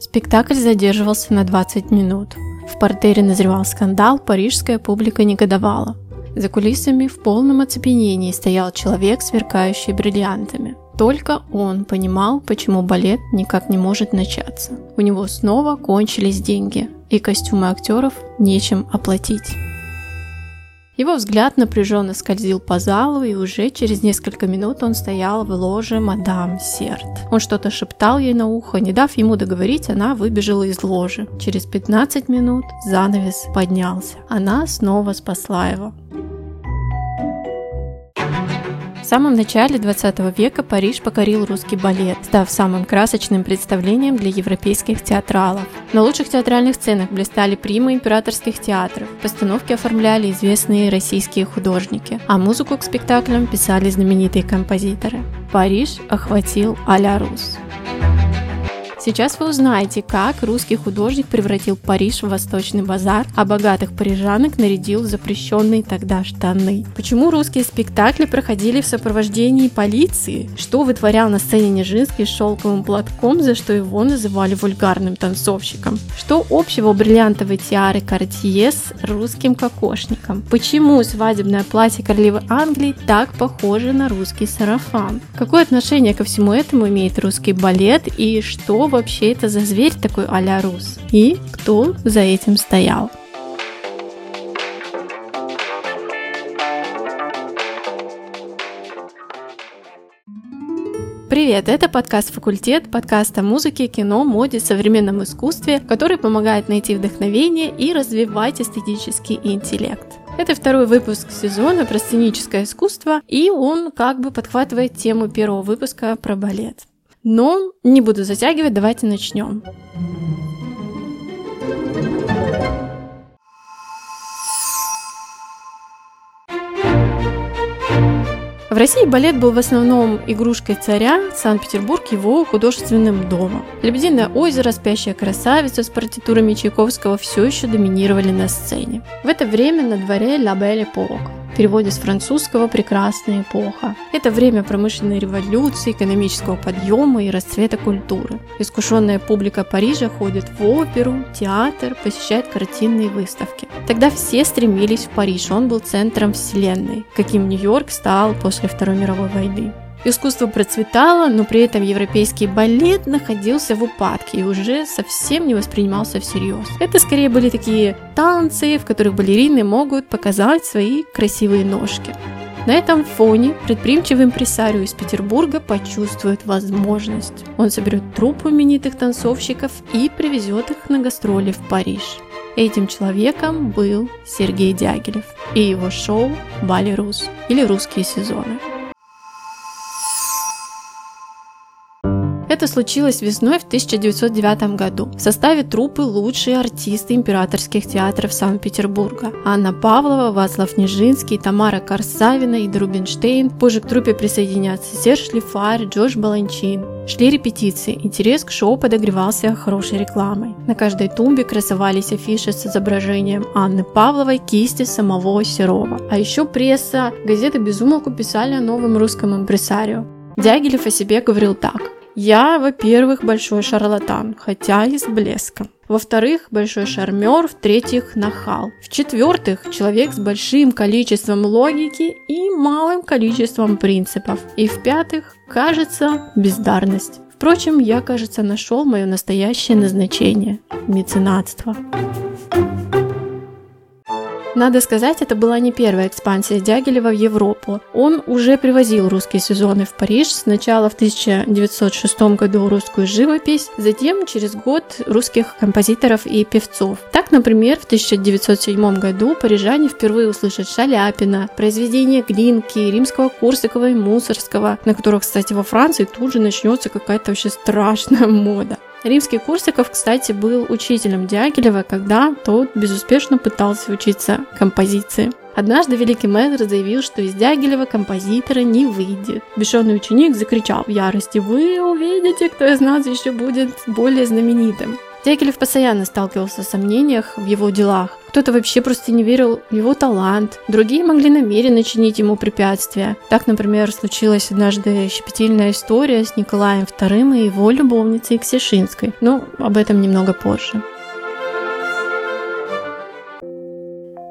Спектакль задерживался на 20 минут. В портере назревал скандал, парижская публика негодовала. За кулисами в полном оцепенении стоял человек, сверкающий бриллиантами. Только он понимал, почему балет никак не может начаться. У него снова кончились деньги, и костюмы актеров нечем оплатить. Его взгляд напряженно скользил по залу, и уже через несколько минут он стоял в ложе мадам Серт. Он что-то шептал ей на ухо, не дав ему договорить, она выбежала из ложи. Через 15 минут занавес поднялся. Она снова спасла его. Самом начале 20 века Париж покорил русский балет, став самым красочным представлением для европейских театралов. На лучших театральных сценах блистали примы императорских театров, постановки оформляли известные российские художники, а музыку к спектаклям писали знаменитые композиторы. Париж охватил а-ля Рус. Сейчас вы узнаете, как русский художник превратил Париж в восточный базар, а богатых парижанок нарядил в запрещенные тогда штаны. Почему русские спектакли проходили в сопровождении полиции? Что вытворял на сцене Нежинский с шелковым платком, за что его называли вульгарным танцовщиком? Что общего бриллиантовой тиары Cartier с русским кокошником? Почему свадебное платье королевы Англии так похоже на русский сарафан? Какое отношение ко всему этому имеет русский балет и что вообще это за зверь такой а-ля рус? И кто за этим стоял? Привет, это подкаст «Факультет», подкаст о музыке, кино, моде, современном искусстве, который помогает найти вдохновение и развивать эстетический интеллект. Это второй выпуск сезона про сценическое искусство, и он как бы подхватывает тему первого выпуска про балет. Но не буду затягивать, давайте начнем. В России балет был в основном игрушкой царя, Санкт-Петербург его художественным домом. «Лебединое озеро», «Спящая красавица» с партитурами Чайковского все еще доминировали на сцене. В это время на дворе «La Belle Époque» переводе с французского «прекрасная эпоха». Это время промышленной революции, экономического подъема и расцвета культуры. Искушенная публика Парижа ходит в оперу, театр, посещает картинные выставки. Тогда все стремились в Париж, он был центром вселенной, каким Нью-Йорк стал после Второй мировой войны. Искусство процветало, но при этом европейский балет находился в упадке и уже совсем не воспринимался всерьез. Это скорее были такие танцы, в которых балерины могут показать свои красивые ножки. На этом фоне предприимчивый импресарио из Петербурга почувствует возможность. Он соберет труппу именитых танцовщиков и привезет их на гастроли в Париж. Этим человеком был Сергей Дягилев и его шоу «Бали Рус» или «Русские сезоны». Это случилось весной в 1909 году. В составе труппы лучшие артисты императорских театров Санкт-Петербурга. Анна Павлова, Вацлав Нежинский, Тамара Корсавина и Друбинштейн. Позже к труппе присоединятся Серж Лифарь, Джош Баланчин. Шли репетиции, интерес к шоу подогревался хорошей рекламой. На каждой тумбе красовались афиши с изображением Анны Павловой, кисти самого Серова. А еще пресса, газеты безумолку писали о новом русском импресарио. Дягилев о себе говорил так. Я, во-первых, большой шарлатан, хотя и с блеском. Во-вторых, большой шармер, в-третьих, нахал. В-четвертых, человек с большим количеством логики и малым количеством принципов. И в-пятых, кажется, бездарность. Впрочем, я, кажется, нашел мое настоящее назначение – меценатство. Надо сказать, это была не первая экспансия Дягилева в Европу. Он уже привозил русские сезоны в Париж, сначала в 1906 году русскую живопись, затем через год русских композиторов и певцов. Так, например, в 1907 году парижане впервые услышат Шаляпина, произведения Глинки, Римского Корсакова и Мусорского, на которых, кстати, во Франции тут же начнется какая-то вообще страшная мода. Римский Курсиков, кстати, был учителем Дягилева, когда тот безуспешно пытался учиться композиции. Однажды великий мэтр заявил, что из Дягилева композитора не выйдет. Бешеный ученик закричал в ярости «Вы увидите, кто из нас еще будет более знаменитым». Дягилев постоянно сталкивался с сомнениях в его делах. Кто-то вообще просто не верил в его талант, другие могли намеренно чинить ему препятствия. Так, например, случилась однажды щепетильная история с Николаем II и его любовницей Ксешинской. Но об этом немного позже.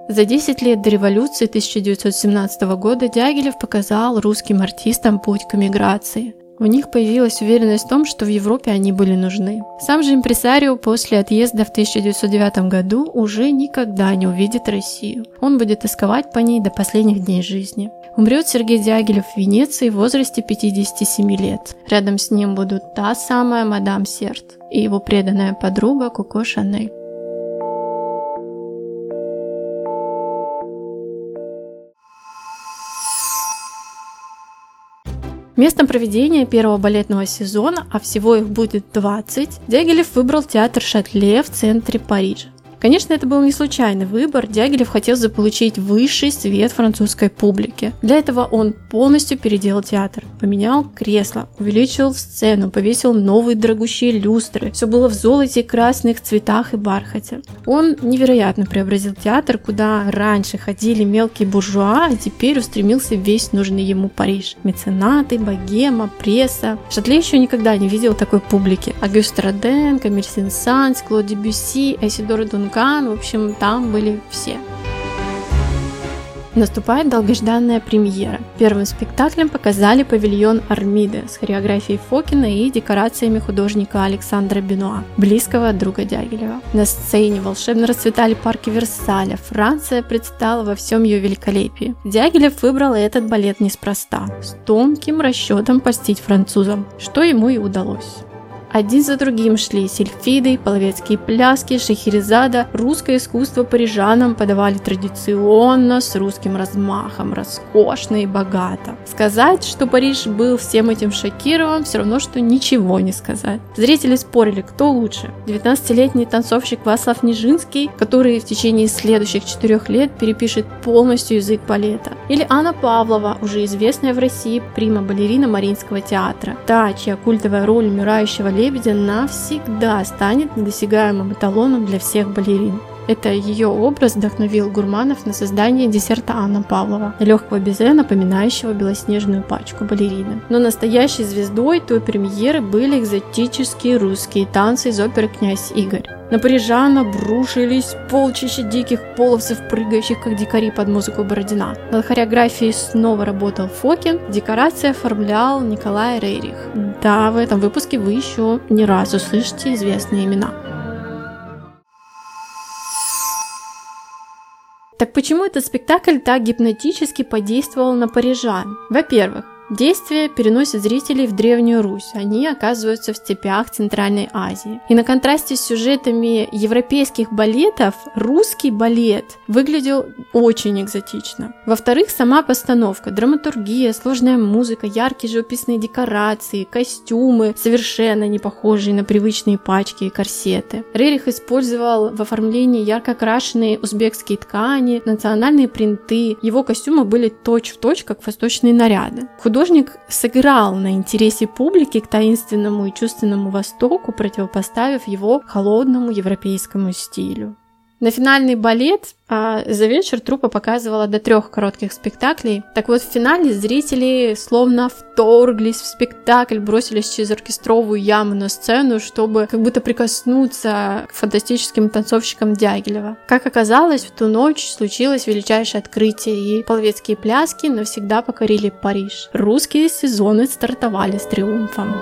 За 10 лет до революции 1917 года Дягилев показал русским артистам путь к эмиграции. У них появилась уверенность в том, что в Европе они были нужны. Сам же импресарио после отъезда в 1909 году уже никогда не увидит Россию. Он будет тосковать по ней до последних дней жизни. Умрет Сергей Дягилев в Венеции в возрасте 57 лет. Рядом с ним будут та самая мадам Серт и его преданная подруга Коко Шанель. Местом проведения первого балетного сезона, а всего их будет 20, Дягилев выбрал театр Шатле в центре Парижа. Конечно, это был не случайный выбор, Дягилев хотел заполучить высший свет французской публики. Для этого он полностью переделал театр, поменял кресло, увеличил сцену, повесил новые дорогущие люстры. Все было в золоте, красных цветах и бархате. Он невероятно преобразил театр, куда раньше ходили мелкие буржуа, а теперь устремился весь нужный ему Париж. Меценаты, богема, пресса. Шатле еще никогда не видел такой публики. Агюст Роден, Камиль Сен-Санс, Клод Дебюсси, Эсидор Дун Дункан, в общем, там были все. Наступает долгожданная премьера. Первым спектаклем показали павильон Армиды с хореографией Фокина и декорациями художника Александра Бенуа, близкого друга Дягилева. На сцене волшебно расцветали парки Версаля, Франция предстала во всем ее великолепии. Дягилев выбрал этот балет неспроста, с тонким расчетом постить французам, что ему и удалось. Один за другим шли сельфиды, половецкие пляски, шахерезада. Русское искусство парижанам подавали традиционно, с русским размахом, роскошно и богато. Сказать, что Париж был всем этим шокирован, все равно, что ничего не сказать. Зрители спорили, кто лучше. 19-летний танцовщик Васлав Нижинский, который в течение следующих четырех лет перепишет полностью язык балета. Или Анна Павлова, уже известная в России прима-балерина Мариинского театра. Та, чья культовая роль умирающего лебедя навсегда станет недосягаемым эталоном для всех балерин. Это ее образ вдохновил гурманов на создание десерта Анна Павлова, легкого безе, напоминающего белоснежную пачку балерины. Но настоящей звездой той премьеры были экзотические русские танцы из оперы «Князь Игорь». На парижан обрушились полчища диких половцев, прыгающих как дикари под музыку Бородина. Над хореографией снова работал Фокин, декорации оформлял Николай Рейрих. Да, в этом выпуске вы еще не раз услышите известные имена. Так почему этот спектакль так гипнотически подействовал на парижан? Во-первых, Действие переносит зрителей в Древнюю Русь. Они оказываются в степях Центральной Азии. И на контрасте с сюжетами европейских балетов, русский балет выглядел очень экзотично. Во-вторых, сама постановка, драматургия, сложная музыка, яркие живописные декорации, костюмы, совершенно не похожие на привычные пачки и корсеты. Рерих использовал в оформлении ярко окрашенные узбекские ткани, национальные принты. Его костюмы были точь-в-точь, как восточные наряды. Художник сыграл на интересе публики к таинственному и чувственному Востоку, противопоставив его холодному европейскому стилю. На финальный балет а за вечер труппа показывала до трех коротких спектаклей. Так вот, в финале зрители словно вторглись в спектакль, бросились через оркестровую яму на сцену, чтобы как будто прикоснуться к фантастическим танцовщикам Дягилева. Как оказалось, в ту ночь случилось величайшее открытие, и половецкие пляски навсегда покорили Париж. Русские сезоны стартовали с триумфом.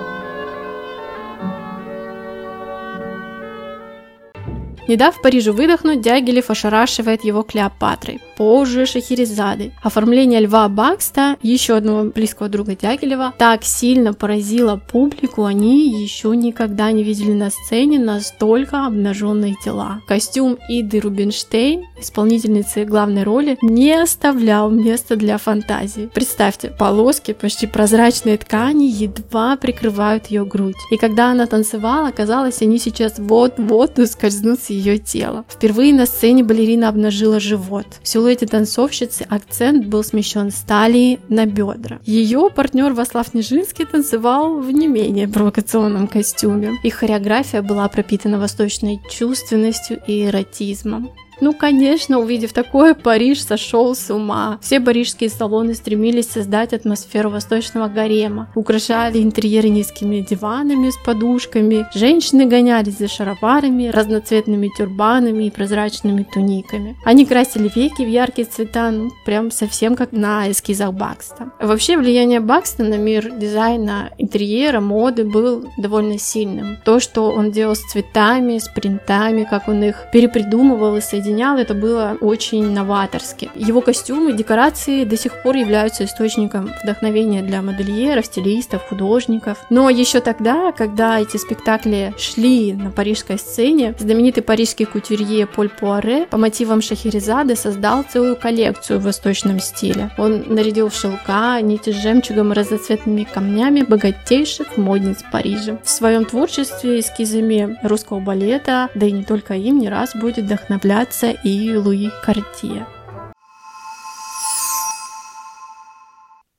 Не дав Парижу выдохнуть, Дягилев ошарашивает его Клеопатрой, позже Шахерезады. Оформление Льва Бакста, еще одного близкого друга Дягилева, так сильно поразило публику, они еще никогда не видели на сцене настолько обнаженные тела. Костюм Иды Рубинштейн, исполнительницы главной роли, не оставлял места для фантазии. Представьте, полоски почти прозрачной ткани едва прикрывают ее грудь. И когда она танцевала, казалось, они сейчас вот-вот ускользнут с ее тела. Впервые на сцене балерина обнажила живот. В силуэте танцовщицы акцент был смещен с талии на бедра. Ее партнер Васлав Нижинский танцевал в не менее провокационном костюме. Их хореография была пропитана восточной чувственностью и эротизмом. Ну, конечно, увидев такое, Париж сошел с ума. Все парижские салоны стремились создать атмосферу восточного гарема, украшали интерьеры низкими диванами с подушками, женщины гонялись за шароварами, разноцветными тюрбанами и прозрачными туниками. Они красили веки в яркие цвета, ну, прям совсем как на эскизах Бакста. Вообще, влияние Бакста на мир дизайна, интерьера, моды был довольно сильным. То, что он делал с цветами, с принтами, как он их перепридумывал и соединял соединял, это было очень новаторски. Его костюмы, декорации до сих пор являются источником вдохновения для модельеров, стилистов, художников. Но еще тогда, когда эти спектакли шли на парижской сцене, знаменитый парижский кутюрье Поль Пуаре по мотивам Шахерезады создал целую коллекцию в восточном стиле. Он нарядил в шелка, нити с жемчугом и разноцветными камнями богатейших модниц Парижа. В своем творчестве эскизами русского балета, да и не только им, не раз будет вдохновляться Пикассо и Луи Картье.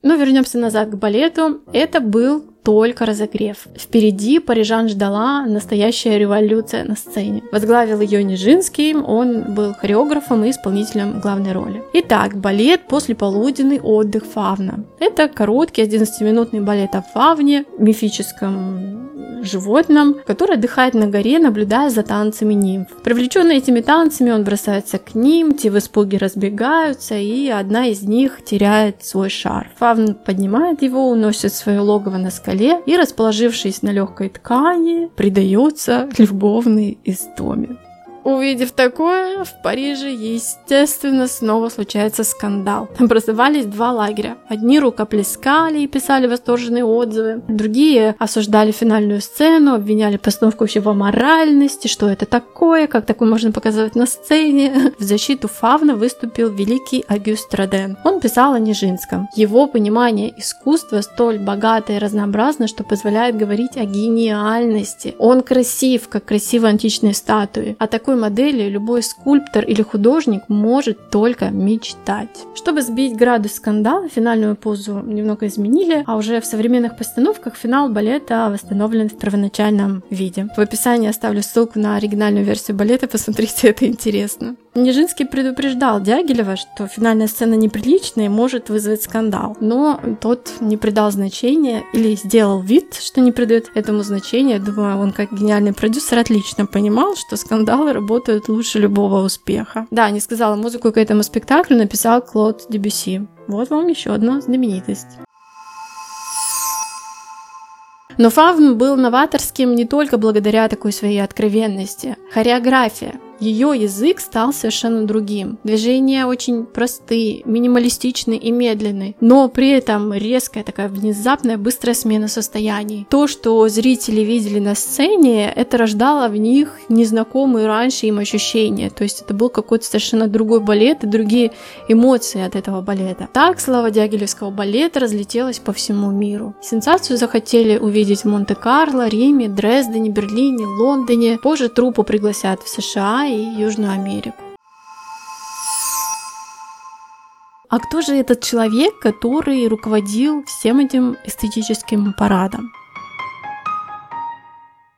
Но вернемся назад к балету. Это был только разогрев. Впереди парижан ждала настоящая революция на сцене. Возглавил ее Нижинский, он был хореографом и исполнителем главной роли. Итак, балет после полуденный отдых Фавна. Это короткий 11-минутный балет о Фавне, мифическом животном, который отдыхает на горе, наблюдая за танцами нимф. Привлеченный этими танцами, он бросается к ним, те в испуге разбегаются, и одна из них теряет свой шар. Фавн поднимает его, уносит свое логово на скале и, расположившись на легкой ткани, предается любовной истоме. Увидев такое, в Париже, естественно, снова случается скандал. Образовались два лагеря. Одни рукоплескали и писали восторженные отзывы, другие осуждали финальную сцену, обвиняли постановку вообще в аморальности, что это такое, как такое можно показывать на сцене. В защиту Фавна выступил великий Агюст Роден. Он писал о Нижинском. Его понимание искусства столь богато и разнообразно, что позволяет говорить о гениальности. Он красив, как красивые античные статуи. А такой модели любой скульптор или художник может только мечтать. Чтобы сбить градус скандала, финальную позу немного изменили, а уже в современных постановках финал балета восстановлен в первоначальном виде. В описании оставлю ссылку на оригинальную версию балета, посмотрите, это интересно. Нижинский предупреждал Дягилева, что финальная сцена неприличная и может вызвать скандал. Но тот не придал значения или сделал вид, что не придает этому значения. Думаю, он как гениальный продюсер отлично понимал, что скандалы работают лучше любого успеха. Да, не сказала, музыку к этому спектаклю написал Клод Дебюси. Вот вам еще одна знаменитость. Но Фавн был новаторским не только благодаря такой своей откровенности. Хореография, ее язык стал совершенно другим. Движения очень простые, минималистичные и медленные, но при этом резкая такая внезапная быстрая смена состояний. То, что зрители видели на сцене, это рождало в них незнакомые раньше им ощущения. То есть это был какой-то совершенно другой балет и другие эмоции от этого балета. Так слава Дягилевского балета разлетелась по всему миру. Сенсацию захотели увидеть в Монте-Карло, Риме, Дрездене, Берлине, Лондоне. Позже труппу пригласят в США и Южную Америку. А кто же этот человек, который руководил всем этим эстетическим парадом?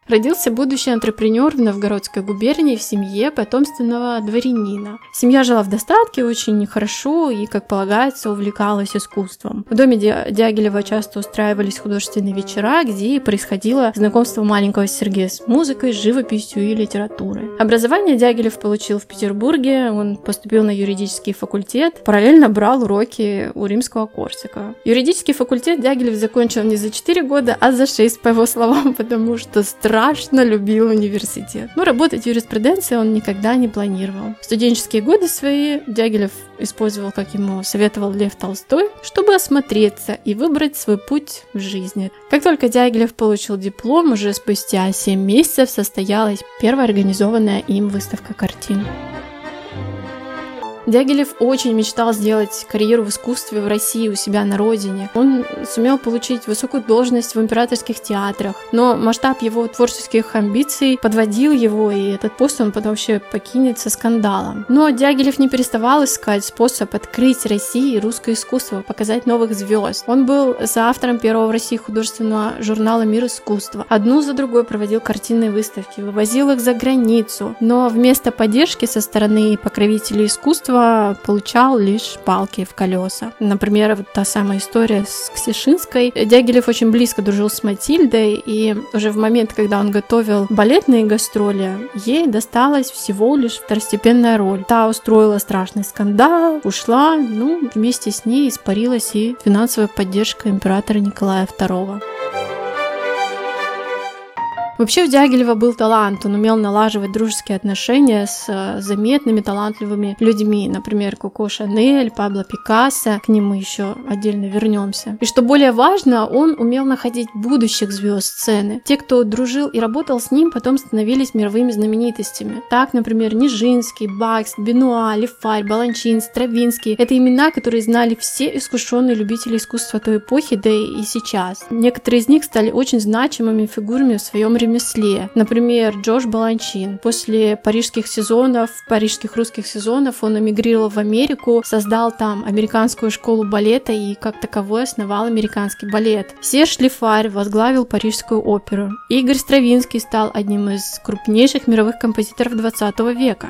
Родился будущий антрепренер в Новгородской губернии в семье потомственного дворянина. Семья жила в достатке очень хорошо и, как полагается, увлекалась искусством. В доме Дягилева часто устраивались художественные вечера, где происходило знакомство маленького Сергея с музыкой, живописью и литературой. Образование Дягилев получил в Петербурге, он поступил на юридический факультет, параллельно брал уроки у римского Корсика. Юридический факультет Дягилев закончил не за 4 года, а за 6, по его словам, потому что страшно страшно любил университет. Но работать в юриспруденции он никогда не планировал. Студенческие годы свои Дягилев использовал, как ему советовал Лев Толстой, чтобы осмотреться и выбрать свой путь в жизни. Как только Дягилев получил диплом, уже спустя 7 месяцев состоялась первая организованная им выставка картин. Дягилев очень мечтал сделать карьеру в искусстве в России у себя на родине. Он сумел получить высокую должность в императорских театрах, но масштаб его творческих амбиций подводил его, и этот пост он потом вообще покинет со скандалом. Но Дягилев не переставал искать способ открыть России русское искусство, показать новых звезд. Он был за автором первого в России художественного журнала «Мир искусства». Одну за другой проводил картинные выставки, вывозил их за границу, но вместо поддержки со стороны покровителей искусства получал лишь палки в колеса. Например, вот та самая история с Ксишинской. Дягилев очень близко дружил с Матильдой, и уже в момент, когда он готовил балетные гастроли, ей досталась всего лишь второстепенная роль. Та устроила страшный скандал, ушла, ну, вместе с ней испарилась и финансовая поддержка императора Николая II. Вообще у Дягилева был талант, он умел налаживать дружеские отношения с э, заметными, талантливыми людьми, например, Коко Шанель, Пабло Пикассо, к ним мы еще отдельно вернемся. И что более важно, он умел находить будущих звезд сцены. Те, кто дружил и работал с ним, потом становились мировыми знаменитостями. Так, например, Нижинский, Бакс, Бенуа, Лефарь, Баланчин, Стравинский — это имена, которые знали все искушенные любители искусства той эпохи, да и сейчас. Некоторые из них стали очень значимыми фигурами в своем ремесле ремесле. Например, Джош Баланчин. После парижских сезонов, парижских русских сезонов он эмигрировал в Америку, создал там американскую школу балета и как таковой основал американский балет. Серж Лифарь возглавил Парижскую оперу. Игорь Стравинский стал одним из крупнейших мировых композиторов 20 века.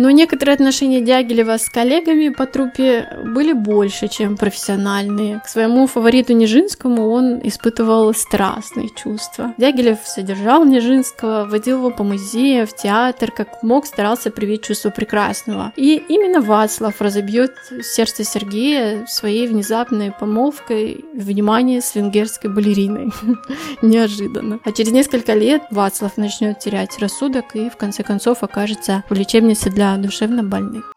Но некоторые отношения Дягилева с коллегами по трупе были больше, чем профессиональные. К своему фавориту Нижинскому он испытывал страстные чувства. Дягилев содержал Нижинского, водил его по музеям, в театр, как мог старался привить чувство прекрасного. И именно Вацлав разобьет сердце Сергея своей внезапной помолвкой внимание с венгерской балериной. Неожиданно. А через несколько лет Вацлав начнет терять рассудок и в конце концов окажется в лечебнице для душевно больных.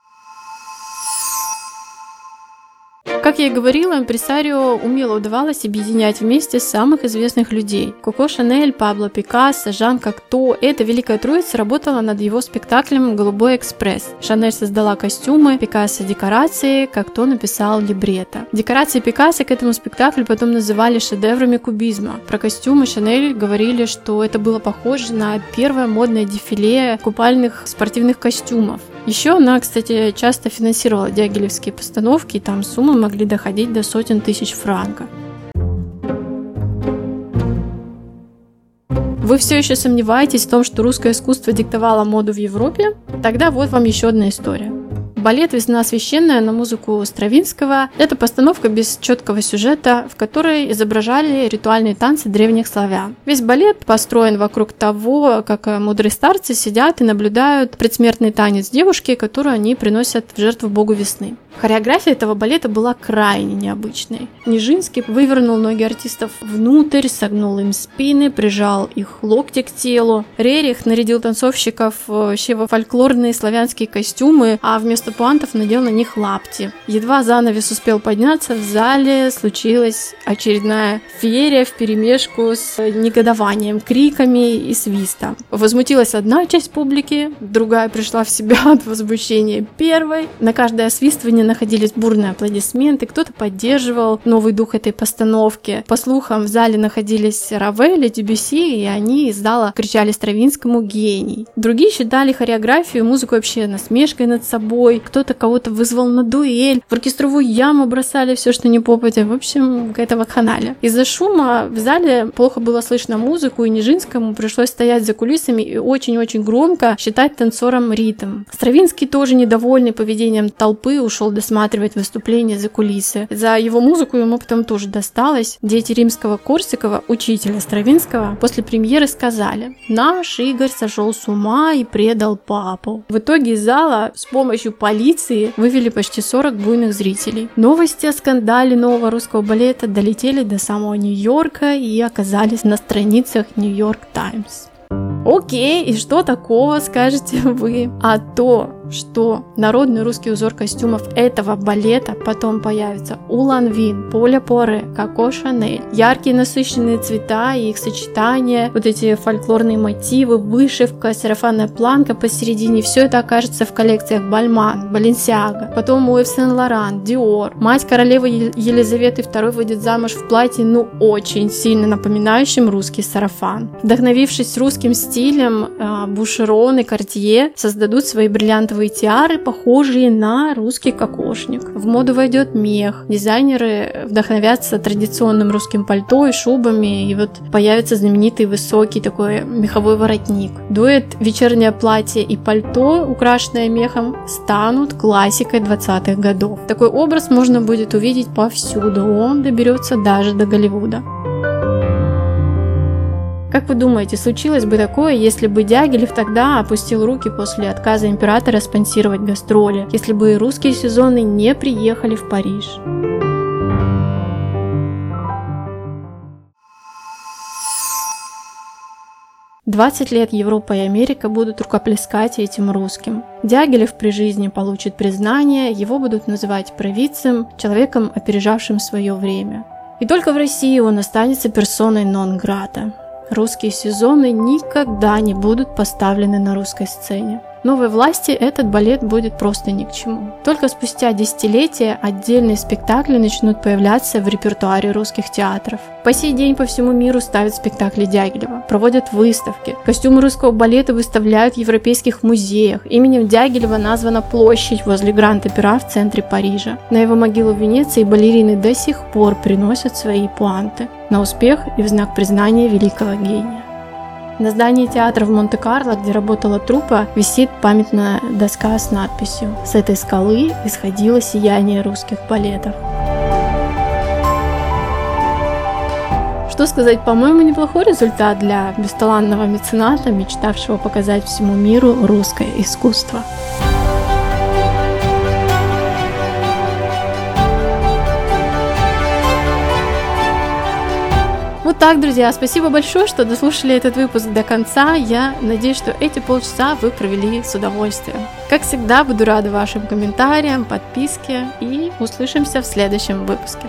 Как я и говорила, импресарио умело удавалось объединять вместе самых известных людей. Коко Шанель, Пабло Пикассо, Жан Кокто. Эта великая троица работала над его спектаклем «Голубой экспресс». Шанель создала костюмы, Пикассо – декорации, Кокто написал либретто. Декорации Пикассо к этому спектаклю потом называли шедеврами кубизма. Про костюмы Шанель говорили, что это было похоже на первое модное дефиле купальных спортивных костюмов. Еще она, кстати, часто финансировала дягилевские постановки, и там суммы могли доходить до сотен тысяч франков. Вы все еще сомневаетесь в том, что русское искусство диктовало моду в Европе? Тогда вот вам еще одна история. Балет «Весна священная» на музыку Стравинского – это постановка без четкого сюжета, в которой изображали ритуальные танцы древних славян. Весь балет построен вокруг того, как мудрые старцы сидят и наблюдают предсмертный танец девушки, которую они приносят в жертву богу весны. Хореография этого балета была крайне необычной. Нижинский вывернул ноги артистов внутрь, согнул им спины, прижал их локти к телу. Рерих нарядил танцовщиков вообще во фольклорные славянские костюмы, а вместо пуантов надел на них лапти. Едва занавес успел подняться, в зале случилась очередная феерия в перемешку с негодованием, криками и свистом. Возмутилась одна часть публики, другая пришла в себя от возмущения первой. На каждое свистывание находились бурные аплодисменты, кто-то поддерживал новый дух этой постановки. По слухам, в зале находились Равель и Дебюси, и они из зала кричали Стравинскому «гений». Другие считали хореографию и музыку вообще насмешкой над собой, кто-то кого-то вызвал на дуэль, в оркестровую яму бросали все, что не попадя. В общем, какая-то вакханалия. Из-за шума в зале плохо было слышно музыку, и Нижинскому пришлось стоять за кулисами и очень-очень громко считать танцором ритм. Стравинский тоже недовольный поведением толпы ушел досматривать выступление за кулисы. За его музыку ему потом тоже досталось. Дети римского Корсикова, учителя Стравинского, после премьеры сказали «Наш Игорь сошел с ума и предал папу». В итоге зала с помощью полиции вывели почти 40 буйных зрителей. Новости о скандале нового русского балета долетели до самого Нью-Йорка и оказались на страницах Нью-Йорк Таймс. Окей, и что такого скажете вы? А то, что народный русский узор костюмов этого балета потом появится у Ланвин, Поля Поре, Коко Шанель. Яркие насыщенные цвета и их сочетание, вот эти фольклорные мотивы, вышивка, сарафанная планка посередине, все это окажется в коллекциях Бальман, Баленсиага, потом у Ев Сен-Лоран, Диор. Мать королевы Елизаветы II выйдет замуж в платье, ну, очень сильно напоминающим русский сарафан. Вдохновившись русским стилем, а, Бушерон и Кортье создадут свои бриллиантовые тиары, похожие на русский кокошник. В моду войдет мех. Дизайнеры вдохновятся традиционным русским пальто и шубами, и вот появится знаменитый высокий такой меховой воротник. Дует вечернее платье и пальто, украшенное мехом, станут классикой 20-х годов. Такой образ можно будет увидеть повсюду, он доберется даже до Голливуда. Как вы думаете, случилось бы такое, если бы Дягилев тогда опустил руки после отказа императора спонсировать гастроли, если бы русские сезоны не приехали в Париж? 20 лет Европа и Америка будут рукоплескать этим русским. Дягилев при жизни получит признание, его будут называть провидцем, человеком, опережавшим свое время. И только в России он останется персоной нон-грата. Русские сезоны никогда не будут поставлены на русской сцене. Новой власти этот балет будет просто ни к чему. Только спустя десятилетия отдельные спектакли начнут появляться в репертуаре русских театров. По сей день по всему миру ставят спектакли Дягилева, проводят выставки. Костюмы русского балета выставляют в европейских музеях. Именем Дягилева названа площадь возле Гранд-Опера в центре Парижа. На его могилу в Венеции балерины до сих пор приносят свои пуанты на успех и в знак признания великого гения. На здании театра в Монте-Карло, где работала труппа, висит памятная доска с надписью «С этой скалы исходило сияние русских балетов». Что сказать, по-моему, неплохой результат для бесталанного мецената, мечтавшего показать всему миру русское искусство. Так, друзья, спасибо большое, что дослушали этот выпуск до конца. Я надеюсь, что эти полчаса вы провели с удовольствием. Как всегда, буду рада вашим комментариям, подписке и услышимся в следующем выпуске.